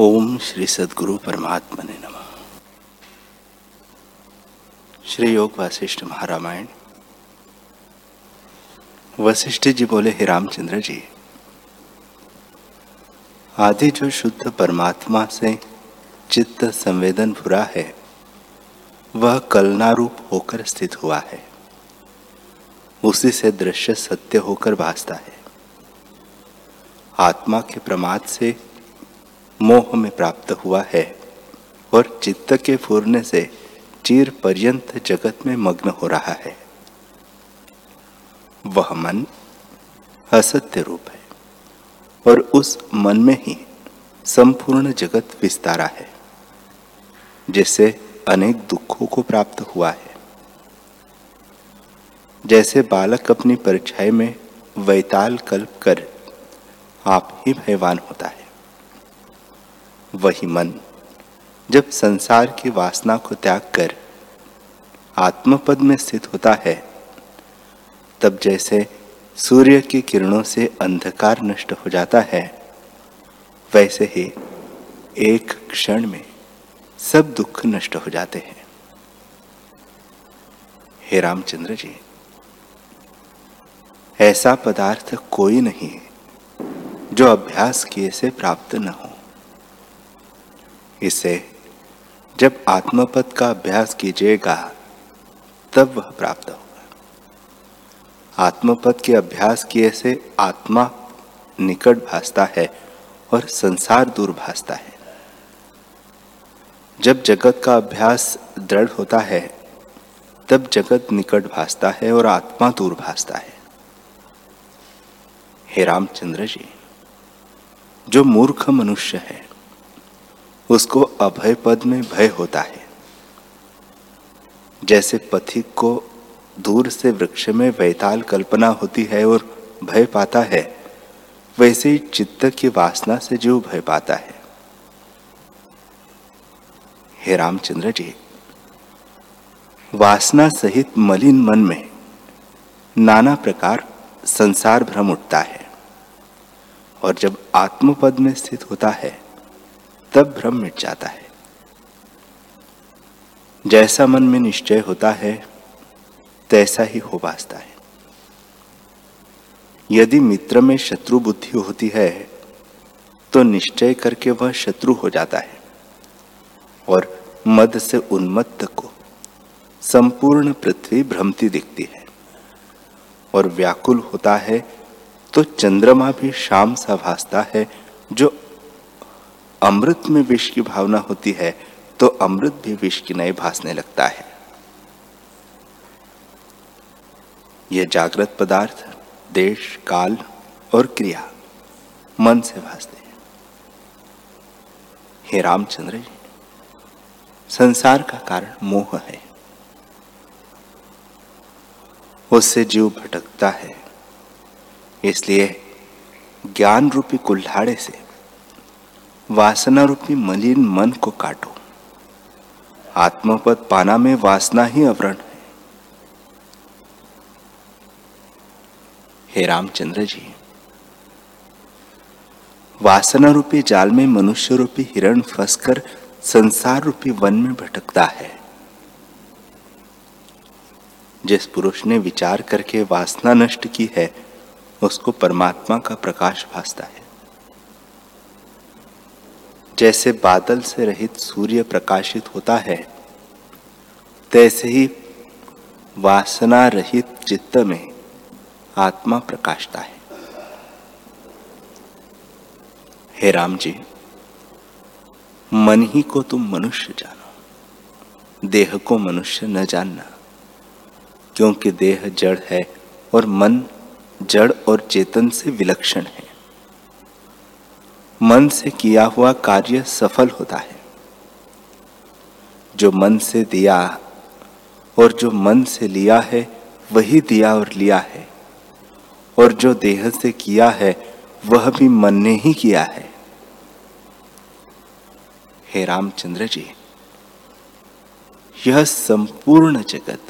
ओम श्री सदगुरु परमात्मा ने नम। श्री योग वासिष्ठ महारामायण। वशिष्ठ जी बोले, हे रामचंद्र जी, आदि जो शुद्ध परमात्मा से चित्त संवेदन भुरा है, वह कलनारूप होकर स्थित हुआ है। उसी से दृश्य सत्य होकर भासता है। आत्मा के प्रमाद से मोह में प्राप्त हुआ है और चित्त के फूरने से चीर पर्यंत जगत में मग्न हो रहा है। वह मन असत्य रूप है और उस मन में ही संपूर्ण जगत विस्तारा है, जिससे अनेक दुखों को प्राप्त हुआ है। जैसे बालक अपनी परीक्षाएँ में वैताल कल्प कर आप ही भयवान होता है। वही मन। जब संसार की वासना को त्याग कर आत्मपद में स्थित होता है, तब जैसे सूर्य की किरणों से अंधकार नष्ट हो जाता है, वैसे ही एक क्षण में सब दुख नष्ट हो जाते हैं। हे रामचंद्र जी, ऐसा पदार्थ कोई नहीं जो अभ्यास किए से प्राप्त न हो। इसे जब आत्मपद का अभ्यास कीजिएगा, तब वह प्राप्त होगा। आत्मपद के अभ्यास किए से आत्मा निकट भासता है और संसार दूर भासता है। जब जगत का अभ्यास दृढ़ होता है, तब जगत निकट भासता है और आत्मा दूर भासता है। हे रामचंद्र जी, जो मूर्ख मनुष्य है उसको अभय पद में भय होता है। जैसे पथिक को दूर से वृक्ष में वैताल कल्पना होती है और भय पाता है, वैसे ही चित्त की वासना से जो भय पाता है। हे रामचंद्र जी, वासना सहित मलिन मन में नाना प्रकार संसार भ्रम उठता है और जब आत्मपद में स्थित होता है तब भ्रम मिट जाता है। जैसा मन में निश्चय होता है, तैसा ही हो बासता है। यदि मित्र में शत्रु बुद्धि होती है तो निश्चय करके वह शत्रु हो जाता है और मद से उन्मत्त को संपूर्ण पृथ्वी भ्रमती दिखती है और व्याकुल होता है तो चंद्रमा भी शाम सा भासता है, जो अमृत में विष की भावना होती है तो अमृत भी विष की नए भासने लगता है। यह जागृत पदार्थ देश, काल और क्रिया मन से भासते हैं। हे रामचंद्र जी, संसार का कारण मोह है। उससे जीव भटकता है, इसलिए ज्ञान रूपी कुल्हाड़े से वासना रूपी मलिन मन को काटो। आत्मपद पाना में वासना ही अवरण है। हे रामचंद्र जी वासना रूपी जाल में मनुष्य रूपी हिरण फंसकर संसार रूपी वन में भटकता है। जिस पुरुष ने विचार करके वासना नष्ट की है, उसको परमात्मा का प्रकाश भासता है। जैसे बादल से रहित सूर्य प्रकाशित होता है, तैसे ही वासना रहित चित्त में आत्मा प्रकाशता है। हे राम जी मन ही को तुम मनुष्य जानो, देह को मनुष्य न जानना, क्योंकि देह जड़ है और मन जड़ और चेतन से विलक्षण है। मन से किया हुआ कार्य सफल होता है। जो मन से दिया और जो मन से लिया है, वही दिया और लिया है। और जो देह से किया है, वह भी मन ने ही किया है। हे रामचंद्र जी, यह संपूर्ण जगत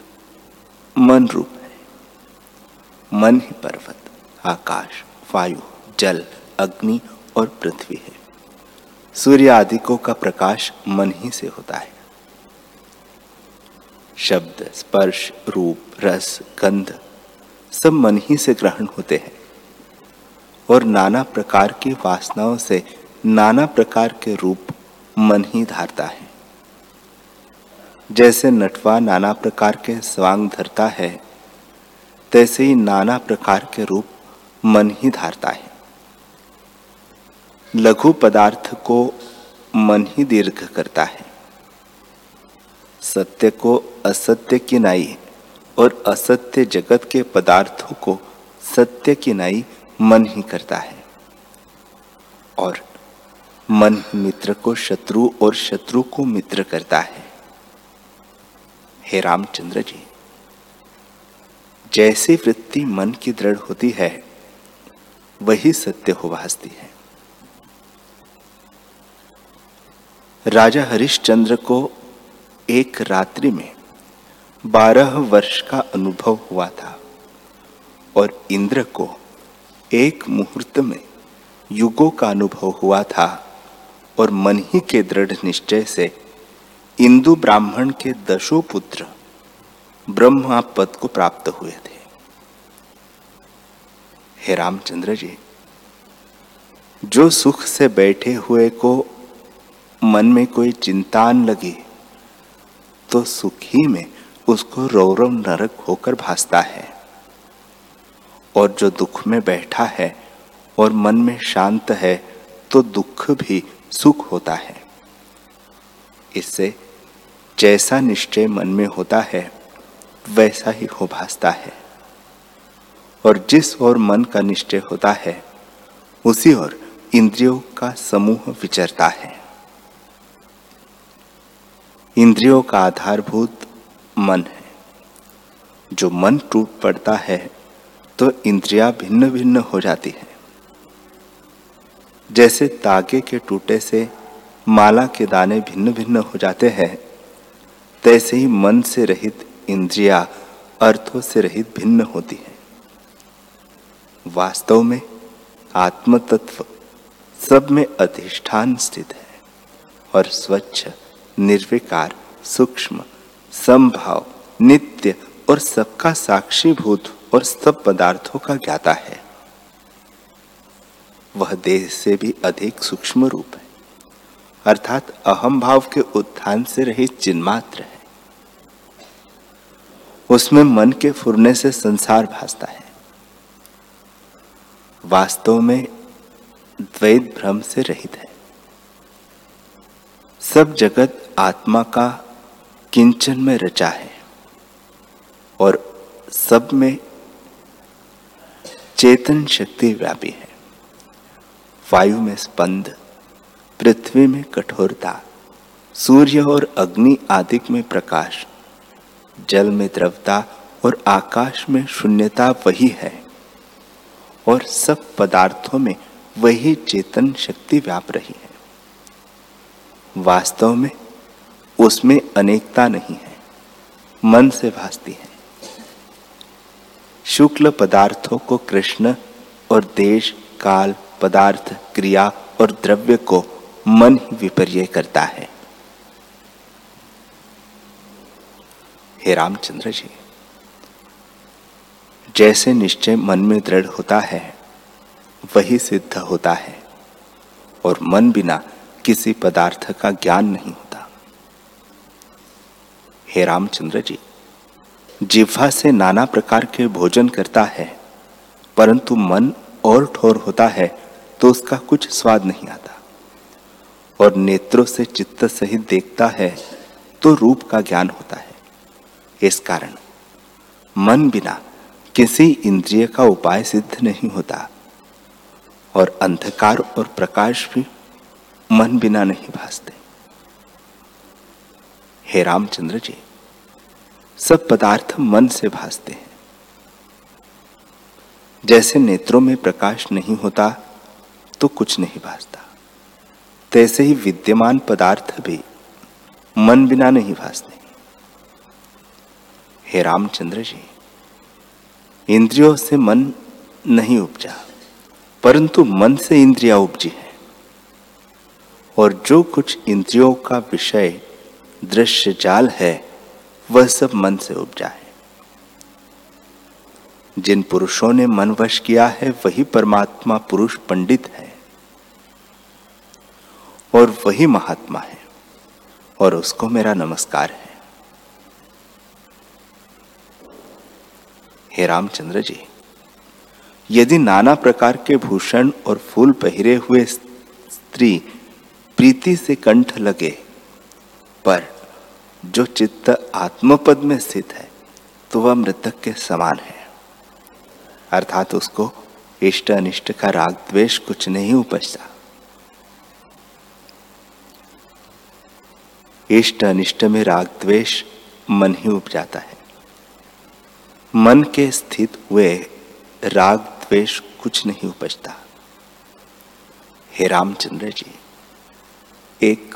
मन रूप है। मन ही पर्वत, आकाश, वायु, जल, अग्नि और पृथ्वी है। सूर्य आदिकों का प्रकाश मन ही से होता है। शब्द, स्पर्श, रूप, रस, गंध सब मन ही से ग्रहण होते हैं। और नाना प्रकार की वासनाओं से नाना प्रकार के रूप मन ही धारता है। जैसे नटवा नाना प्रकार के स्वांग धरता है, तैसे ही नाना प्रकार के रूप मन ही धारता है। लघु पदार्थ को मन ही दीर्घ करता है। सत्य को असत्य की नाई और असत्य जगत के पदार्थों को सत्य की नाई मन ही करता है। और मन मित्र को शत्रु और शत्रु को मित्र करता है। हे रामचंद्र जी, जैसी वृत्ति मन की दृढ़ होती है, वही सत्य हो भासती है। राजा हरिश्चंद्र को एक रात्रि में बारह वर्ष का अनुभव हुआ था और इंद्र को एक मुहूर्त में युगों का अनुभव हुआ था और मन ही के दृढ़ निश्चय से इंदु ब्राह्मण के दशो पुत्र ब्रह्मा पद को प्राप्त हुए थे। हे रामचंद्र जी, जो सुख से बैठे हुए को मन में कोई चिंतान लगी तो सुख ही में उसको रौरव नरक होकर भासता है। और जो दुख में बैठा है और मन में शांत है तो दुख भी सुख होता है। इससे जैसा निश्चय मन में होता है, वैसा ही हो भासता है। और जिस ओर मन का निश्चय होता है, उसी ओर इंद्रियों का समूह विचरता है। इंद्रियों का आधारभूत मन है। जो मन टूट पड़ता है तो इंद्रियाँ भिन्न भिन्न हो जाती है। जैसे तागे के टूटे से माला के दाने भिन्न भिन्न हो जाते हैं, तैसे ही मन से रहित इंद्रिया अर्थों से रहित भिन्न होती है। वास्तव में आत्म तत्व सब में अधिष्ठान स्थित है और स्वच्छ निर्विकार, सूक्ष्म, संभाव, नित्य और सबका साक्षीभूत और सब पदार्थों का ज्ञाता है। वह देह से भी अधिक सूक्ष्म रूप है, अर्थात अहम भाव के उत्थान से रहित चिन्मात्र है। उसमें मन के फुरने से संसार भासता है। वास्तव में द्वैत भ्रम से रहित है। सब जगत आत्मा का किंचन में रचा है और सब में चेतन शक्ति व्यापी है। वायु में स्पंद, पृथ्वी में कठोरता, सूर्य और अग्नि आदि में प्रकाश, जल में द्रवता और आकाश में शून्यता वही है और सब पदार्थों में वही चेतन शक्ति व्याप रही है। वास्तव में उसमें अनेकता नहीं है, मन से भासती है। शुक्ल पदार्थों को कृष्ण और देश, काल, पदार्थ, क्रिया और द्रव्य को मन ही विपर्य करता है। हे रामचंद्र जी, जैसे निश्चय मन में दृढ़ होता है, वही सिद्ध होता है, और मन बिना किसी पदार्थ का ज्ञान नहीं होता। हे रामचंद्र जी, जिह्वा से नाना प्रकार के भोजन करता है, परंतु मन और ठोर होता है तो उसका कुछ स्वाद नहीं आता। और नेत्रों से चित्त सहित देखता है तो रूप का ज्ञान होता है। इस कारण मन बिना किसी इंद्रिय का उपाय सिद्ध नहीं होता, और अंधकार और प्रकाश भी मन बिना नहीं भासते। हे रामचंद्र जी सब पदार्थ मन से भासते हैं। जैसे नेत्रों में प्रकाश नहीं होता तो कुछ नहीं भासता। तैसे ही विद्यमान पदार्थ भी मन बिना नहीं भासते। हे रामचंद्र जी, इंद्रियों से मन नहीं उपजा, परंतु मन से इंद्रिया उपजी है। और जो कुछ इंद्रियों का विषय दृश्य जाल है वह सब मन से उपजा है जिन पुरुषों ने मन वश किया है, वही परमात्मा पुरुष पंडित है। और वही महात्मा है, और उसको मेरा नमस्कार है। हे रामचंद्र जी, यदि नाना प्रकार के भूषण और फूल पहरे हुए स्त्री प्रीति से कंठ लगे, पर जो चित्त आत्मपद में स्थित है तो वह मृतक के समान है। अर्थात उसको इष्ट अनिष्ट का राग द्वेष कुछ नहीं उपजता। इष्ट अनिष्ट में राग द्वेष मन ही उपजाता है। मन के स्थित हुए राग द्वेष कुछ नहीं उपजता। हे रामचंद्र जी, एक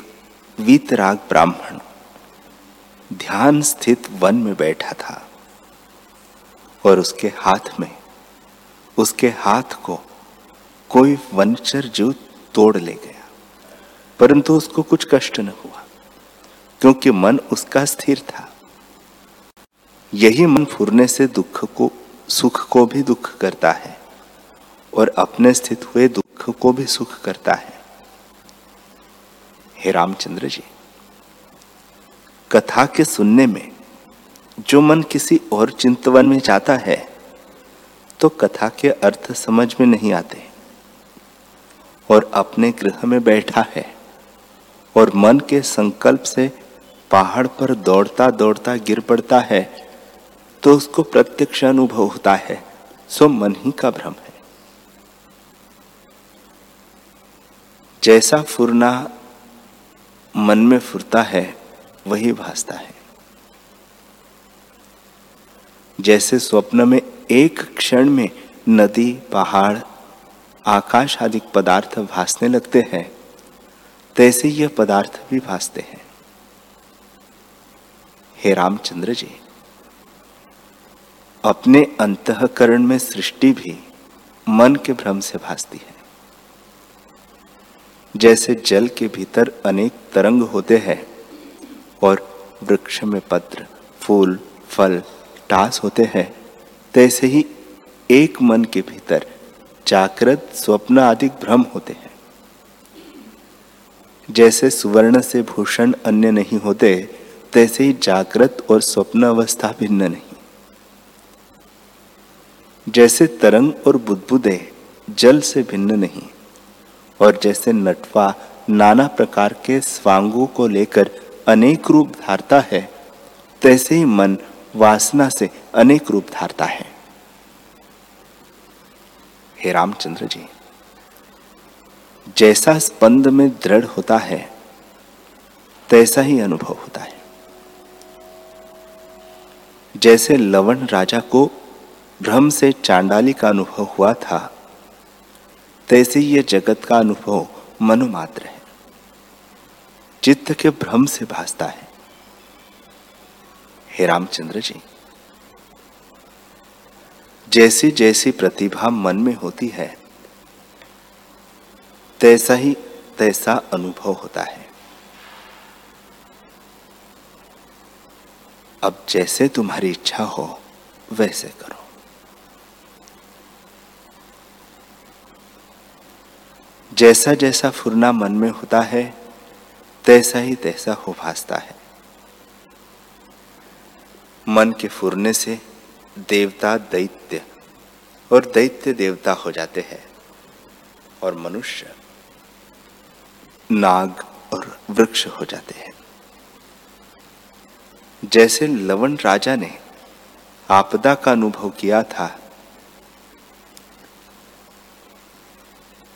वीतराग ब्राह्मण ध्यान स्थित वन में बैठा था और उसके हाथ में, उसके हाथ को कोई वनचर जो तोड़ ले गया। परंतु उसको कुछ कष्ट न हुआ, क्योंकि मन उसका स्थिर था। यही मन फुरने से दुख को, सुख को भी दुख करता है और अपने स्थित हुए दुख को भी सुख करता है। हे रामचंद्र जी कथा के सुनने में जो मन किसी और चिंतवन में जाता है तो कथा के अर्थ समझ में नहीं आते। और अपने गृह में बैठा है और मन के संकल्प से पहाड़ पर दौड़ता दौड़ता गिर पड़ता है तो उसको प्रत्यक्ष अनुभव होता है। सो मन ही का भ्रम है। जैसा फुरना मन में फुरता है वही भासता है। जैसे स्वप्न में एक क्षण में नदी, पहाड़, आकाश आदि पदार्थ भासने लगते हैं, तैसे यह पदार्थ भी भासते हैं। हे रामचंद्र जी, अपने अंतकरण में सृष्टि भी मन के भ्रम से भासती है। जैसे जल के भीतर अनेक तरंग होते हैं और वृक्ष में पत्र, फूल, फल, टास होते हैं। तैसे ही एक मन के भीतर जागृत, स्वप्न आदि भ्रम होते हैं। जैसे सुवर्ण से भूषण अन्य नहीं होते, तैसे ही जागृत और स्वप्न अवस्था भिन्न नहीं। जैसे तरंग और बुदबुदे जल से भिन्न नहीं, और जैसे नटवा नाना प्रकार के स्वांगों को लेकर अनेक रूप धारता है, तैसे ही मन वासना से अनेक रूप धारता है। हे रामचंद्र जी, जैसा स्पंद में दृढ़ होता है, तैसा ही अनुभव होता है। जैसे लवण राजा को भ्रम से चांडाली का अनुभव हुआ था, तैसे यह जगत का अनुभव मनुमात्र है। चित्त के भ्रम से भासता है। हे रामचंद्र जी जैसी जैसी प्रतिभा मन में होती है, तैसा ही तैसा अनुभव होता है। अब जैसे तुम्हारी इच्छा हो, वैसे करो। जैसा जैसा फुरना मन में होता है तैसा ही तैसा हो भासता है। मन के फुरने से देवता दैत्य और दैत्य देवता हो जाते हैं और मनुष्य नाग और वृक्ष हो जाते हैं। जैसे लवण राजा ने आपदा का अनुभव किया था,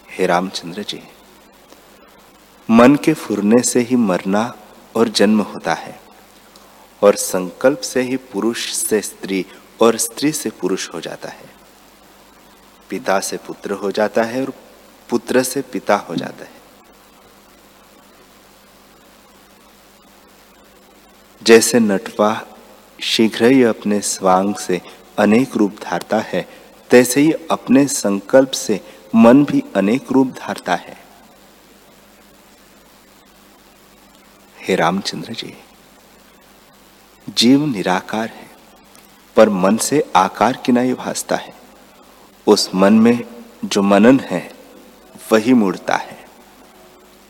हे रामचंद्र जी मन के फुरने से ही मरना और जन्म होता है, और संकल्प से ही पुरुष से स्त्री और स्त्री से पुरुष हो जाता है। पिता से पुत्र हो जाता है और पुत्र से पिता हो जाता है। जैसे नटवा शीघ्र ही अपने स्वांग से अनेक रूप धारता है, तैसे ही अपने संकल्प से मन भी अनेक रूप धारता है। हे रामचंद्र जी, जीव निराकार है, पर मन से आकार की नहीं भासता है। उस मन में जो मनन है, वही मूर्ता है।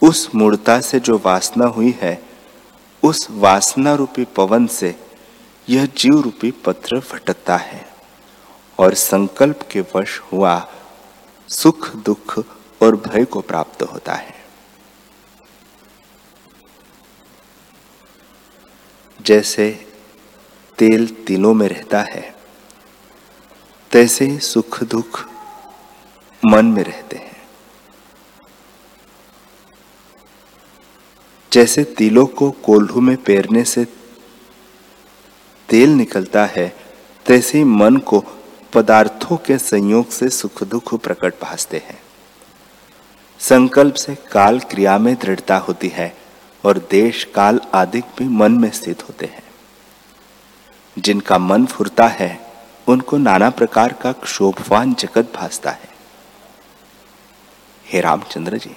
उस मूर्ता से जो वासना हुई है, उस वासना रूपी पवन से यह जीव रूपी पत्र भटकता है और संकल्प के वश हुआ सुख दुख और भय को प्राप्त होता है। जैसे तेल तिलों में रहता है, तैसे सुख दुख मन में रहते हैं। जैसे तिलों को कोल्हू में पेरने से तेल निकलता है, तैसे मन को पदार्थों के संयोग से सुख दुख प्रकट भासते हैं। संकल्प से काल क्रिया में दृढ़ता होती है और देश काल आदि भी मन में स्थित होते हैं। जिनका मन फुरता है, उनको नाना प्रकार का क्षोभवान जगत भासता है। हे रामचंद्र जी,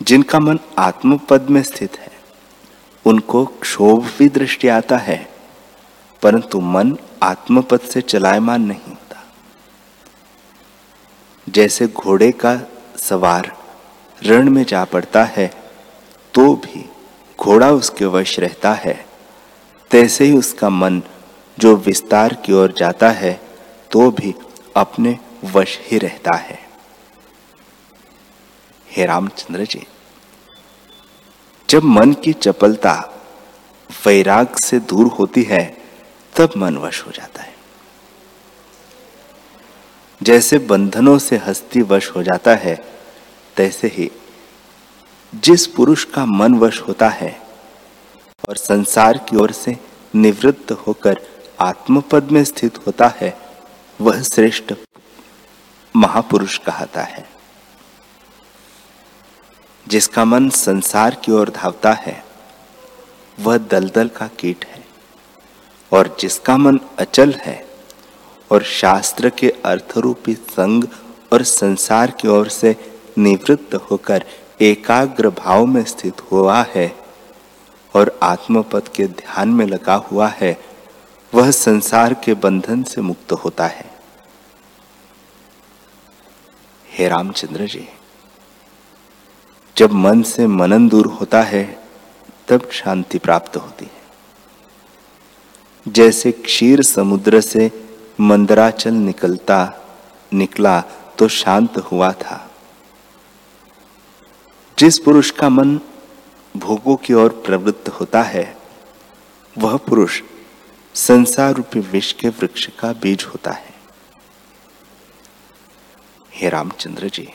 जिनका मन आत्मपद में स्थित है, उनको क्षोभ भी दृष्टि आता है, परंतु मन आत्मपद से चलायमान नहीं होता। जैसे घोड़े का सवार रण में जा पड़ता है तो भी घोड़ा उसके वश रहता है, तैसे ही उसका मन जो विस्तार की ओर जाता है तो भी अपने वश ही रहता है। हे रामचंद्र जी, जब मन की चपलता वैराग से दूर होती है, तब मन वश हो जाता है। जैसे बंधनों से हस्ती वश हो जाता है, तैसे ही जिस पुरुष का मन वश होता है और संसार की ओर से निवृत्त होकर आत्मपद में स्थित होता है, वह श्रेष्ठ महापुरुष कहता है। जिसका मन संसार की ओर धावता है, वह दलदल का कीट है। और जिसका मन अचल है और शास्त्र के अर्थरूपी संग और संसार की ओर से निवृत्त होकर एकाग्र भाव में स्थित हुआ है और आत्मपद के ध्यान में लगा हुआ है, वह संसार के बंधन से मुक्त होता है। हे रामचंद्र जी, जब मन से मनन दूर होता है, तब शांति प्राप्त होती है। जैसे क्षीर समुद्र से मंदराचल निकलता, निकला तो शांत हुआ था। जिस पुरुष का मन भोगों की ओर प्रवृत्त होता है, वह पुरुष संसार रूपी विष के वृक्ष का बीज होता है। हे रामचंद्र जी,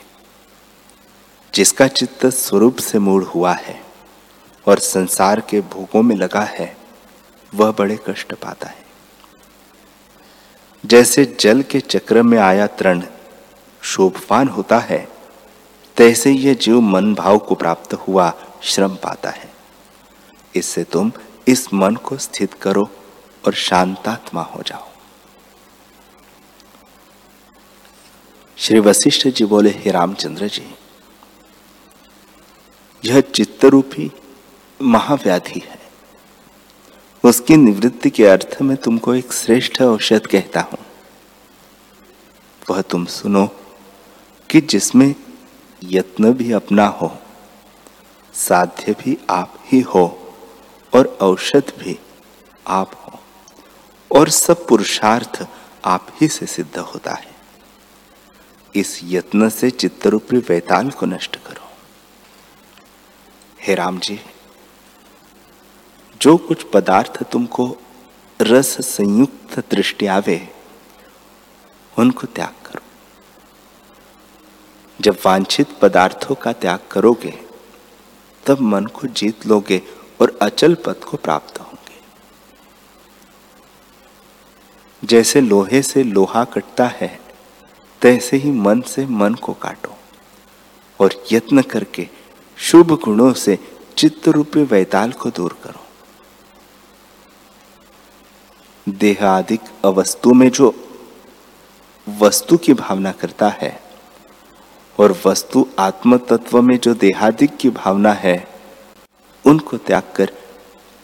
जिसका चित्त स्वरूप से मूड हुआ है और संसार के भोगों में लगा है, वह बड़े कष्ट पाता है। जैसे जल के चक्र में आया तृण शोभवान होता है तैसे यह जीव मन भाव को प्राप्त हुआ श्रम पाता है। इससे तुम इस मन को स्थित करो और शांतात्मा हो जाओ। श्री वशिष्ठ जी बोले, हे रामचंद्र जी, यह चित्तरूपी महाव्याधि है। उसकी निवृत्ति के अर्थ में तुमको एक श्रेष्ठ औषध कहता हूँ। वह तुम सुनो कि जिसमें यत्न भी अपना हो, साध्य भी आप ही हो और औषध भी आप हो और सब पुरुषार्थ आप ही से सिद्ध होता है। इस यत्न से चित्तरूपी वैताल को नष्ट करो। हे राम जी, जो कुछ पदार्थ तुमको रस संयुक्त दृष्टि आवे, उनको त्याग करो। जब वांछित पदार्थों का त्याग करोगे, तब मन को जीत लोगे और अचल पद को प्राप्त होंगे। जैसे लोहे से लोहा कटता है, तैसे ही मन से मन को काटो और यत्न करके शुभ गुणों से चित्त रूपी वैताल को दूर करो। देहादिक अवस्तु में जो वस्तु की भावना करता है और वस्तु आत्म तत्व में जो देहादिक की भावना है, उनको त्याग कर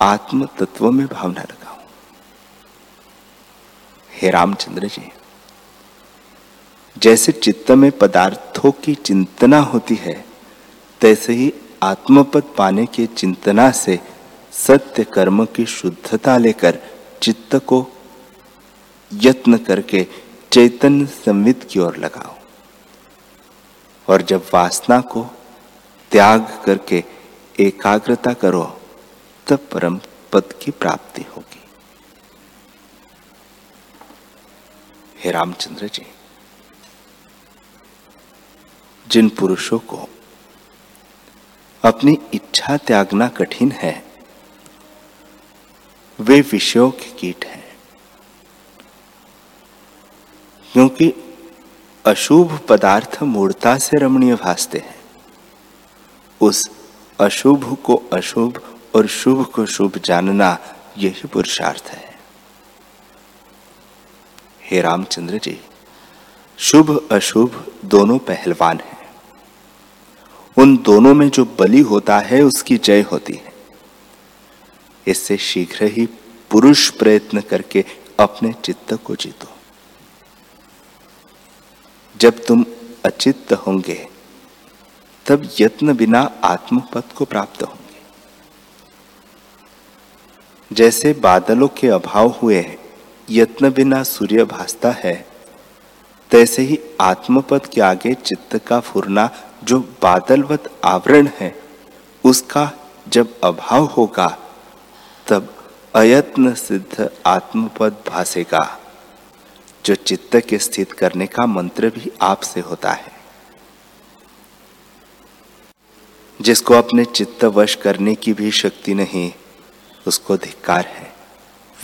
आत्म तत्व में भावना लगाओ हे रामचंद्र जी, जैसे चित्त में पदार्थों की चिंतना होती है, तैसे ही आत्मपद पाने के चिंतना से सत्य कर्म की शुद्धता लेकर चित्त को यत्न करके चैतन्य संवित की ओर लगाओ और जब वासना को त्याग करके एकाग्रता करो, तब परम पद की प्राप्ति होगी। हे रामचंद्र जी, जिन पुरुषों को अपनी इच्छा त्यागना कठिन है, वे विषयों के कीट हैं, क्योंकि अशुभ पदार्थ मूर्ता से रमणीय भासते हैं। उस अशुभ को अशुभ और शुभ को शुभ जानना यही पुरुषार्थ है। हे रामचंद्र जी, शुभ, अशुभ दोनों पहलवान हैं। उन दोनों में जो बलि होता है, उसकी जय होती है। इससे शीघ्र ही पुरुष प्रयत्न करके अपने चित्त को जीतो। जब तुम अचित्त होंगे, तब यत्न बिना आत्मपद को प्राप्त होंगे। जैसे बादलों के अभाव हुए यत्न बिना सूर्य भासता है, तैसे ही आत्मपद के आगे चित्त का फुरना, जो बादलवत आवरण है, उसका जब अभाव होगा, तब अयत्न सिद्ध आत्मपद भासेगा। जो चित्त के स्थित करने का मंत्र भी आपसे होता है। जिसको अपने चित्त वश करने की भी शक्ति नहीं, उसको धिक्कार है।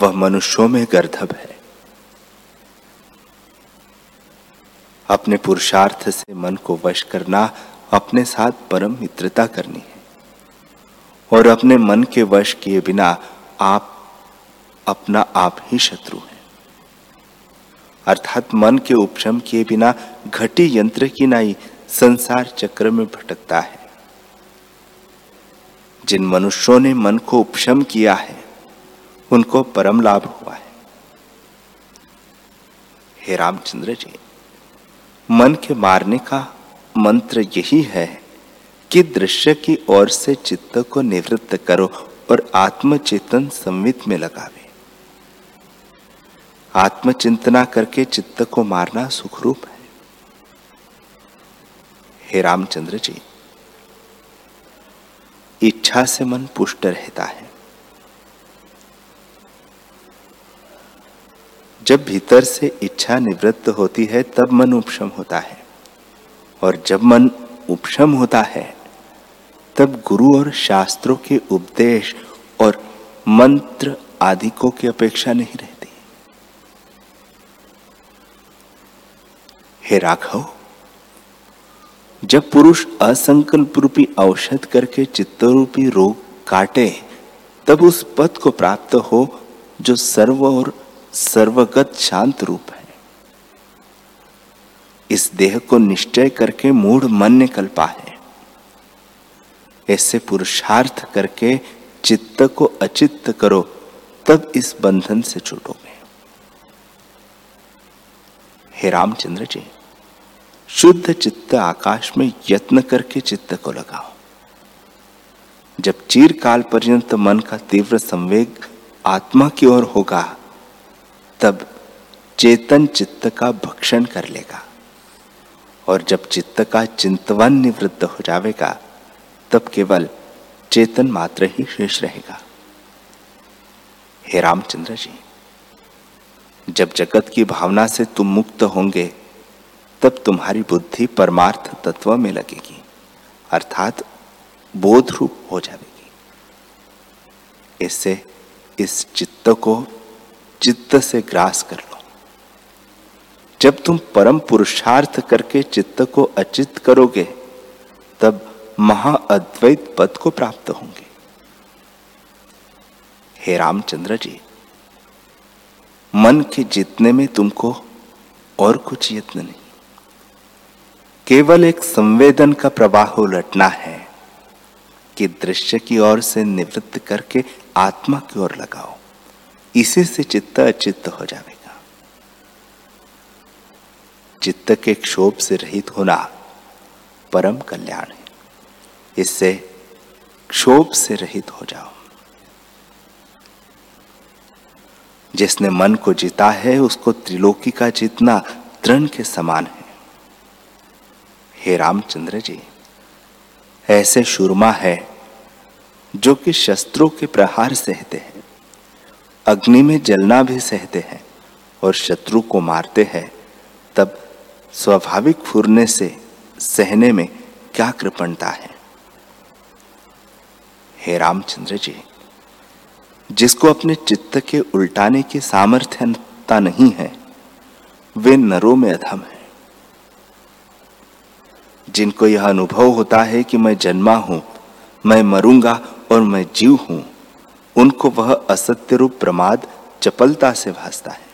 वह मनुष्यों में गर्धब है। अपने पुरुषार्थ से मन को वश करना अपने साथ परम मित्रता करनी है। और अपने मन के वश किए बिना आप अपना आप ही शत्रु हैं। अर्थात मन के उपशम किए बिना घटी यंत्र की नाई संसार चक्र में भटकता है। जिन मनुष्यों ने मन को उपशम किया है, उनको परम लाभ हुआ है। हे रामचंद्र जी, मन के मारने का मंत्र यही है कि दृश्य की ओर से चित्त को निवृत्त करो और आत्मचेतन संवित में लगावे। आत्मचिंतना करके चित्त को मारना सुखरूप है। हे रामचंद्र जी, इच्छा से मन पुष्ट रहता है। जब भीतर से इच्छा निवृत्त होती है, तब मन उपशम होता है। और जब मन उपशम होता है, तब गुरु और शास्त्रों के उपदेश और मंत्र आदि को की अपेक्षा नहीं रहती। हे राघव, जब पुरुष असंकल्प रूपी औषध करके चित्त रूपी रोग काटे, तब उस पद को प्राप्त हो जो सर्व और सर्वगत शांत रूप है। इस देह को निश्चय करके मूढ़ मन निकल पाए ऐसे पुरुषार्थ करके चित्त को अचित्त करो, तब इस बंधन से छूटोगे। हे रामचंद्र जी। शुद्ध चित्त आकाश में यत्न करके चित्त को लगाओ। जब चीर काल पर्यंत मन का तीव्र संवेग आत्मा की ओर होगा, तब चेतन चित्त का भक्षण कर लेगा। और जब चित्त का चिंतवन निवृत्त हो जाएगा तब केवल चेतन मात्र ही शेष रहेगा। हे रामचंद्र जी, जब जगत की भावना से तुम मुक्त होंगे तब तुम्हारी बुद्धि परमार्थ तत्व में लगेगी, अर्थात बोध रूप हो जाएगी। इससे इस चित्त को चित्त से ग्रास कर लो। जब तुम परम पुरुषार्थ करके चित्त को अचित करोगे, तब महाअद्वैत पद को प्राप्त होंगे। हे रामचंद्र जी, मन के जितने में तुमको और कुछ यत्न नहीं। केवल एक संवेदन का प्रवाह उलटना है कि दृश्य की ओर से निवृत्त करके आत्मा की ओर लगाओ। इसी से चित्त अचित्त हो जाएगा। चित्त के क्षोभ से रहित होना परम कल्याण है। इससे क्षोभ से रहित हो जाओ। जिसने मन को जीता है, उसको त्रिलोकी का जीतना तृण के समान है। हे रामचंद्र जी, ऐसे शुरमा है जो कि शस्त्रों के प्रहार सहते हैं, अग्नि में जलना भी सहते हैं और शत्रु को मारते हैं, तब स्वाभाविक फुरने से सहने में क्या कृपणता है? हे रामचंद्र जी, जिसको अपने चित्त के उल्टाने की सामर्थ्यता नहीं है, वे नरों में अधम है। जिनको यह अनुभव होता है कि मैं जन्मा हूँ, मैं मरूँगा और मैं जीव हूँ, उनको वह असत्य रूप प्रमाद चपलता से भासता है।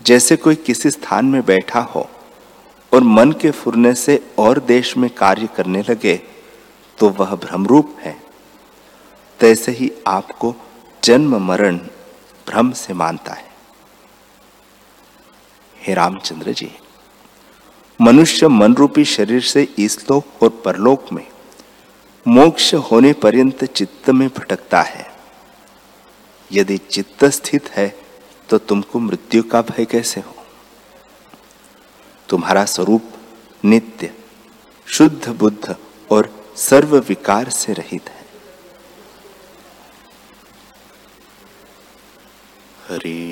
जैसे कोई किसी स्थान में बैठा हो और मन के फुरने से और देश में कार्य करने लगे तो वह भ्रमरूप है। तैसे ही आपको जन्म मरण भ्रम से मानता है। हे रामचंद्र जी। मनुष्य मन रूपी शरीर से ईसलोक और परलोक में मोक्ष होने पर्यंत चित्त में भटकता है। यदि चित्त स्थित है तो तुमको मृत्यु का भय कैसे हो? तुम्हारा स्वरूप नित्य, शुद्ध बुद्ध और सर्व विकार से रहित है। हरि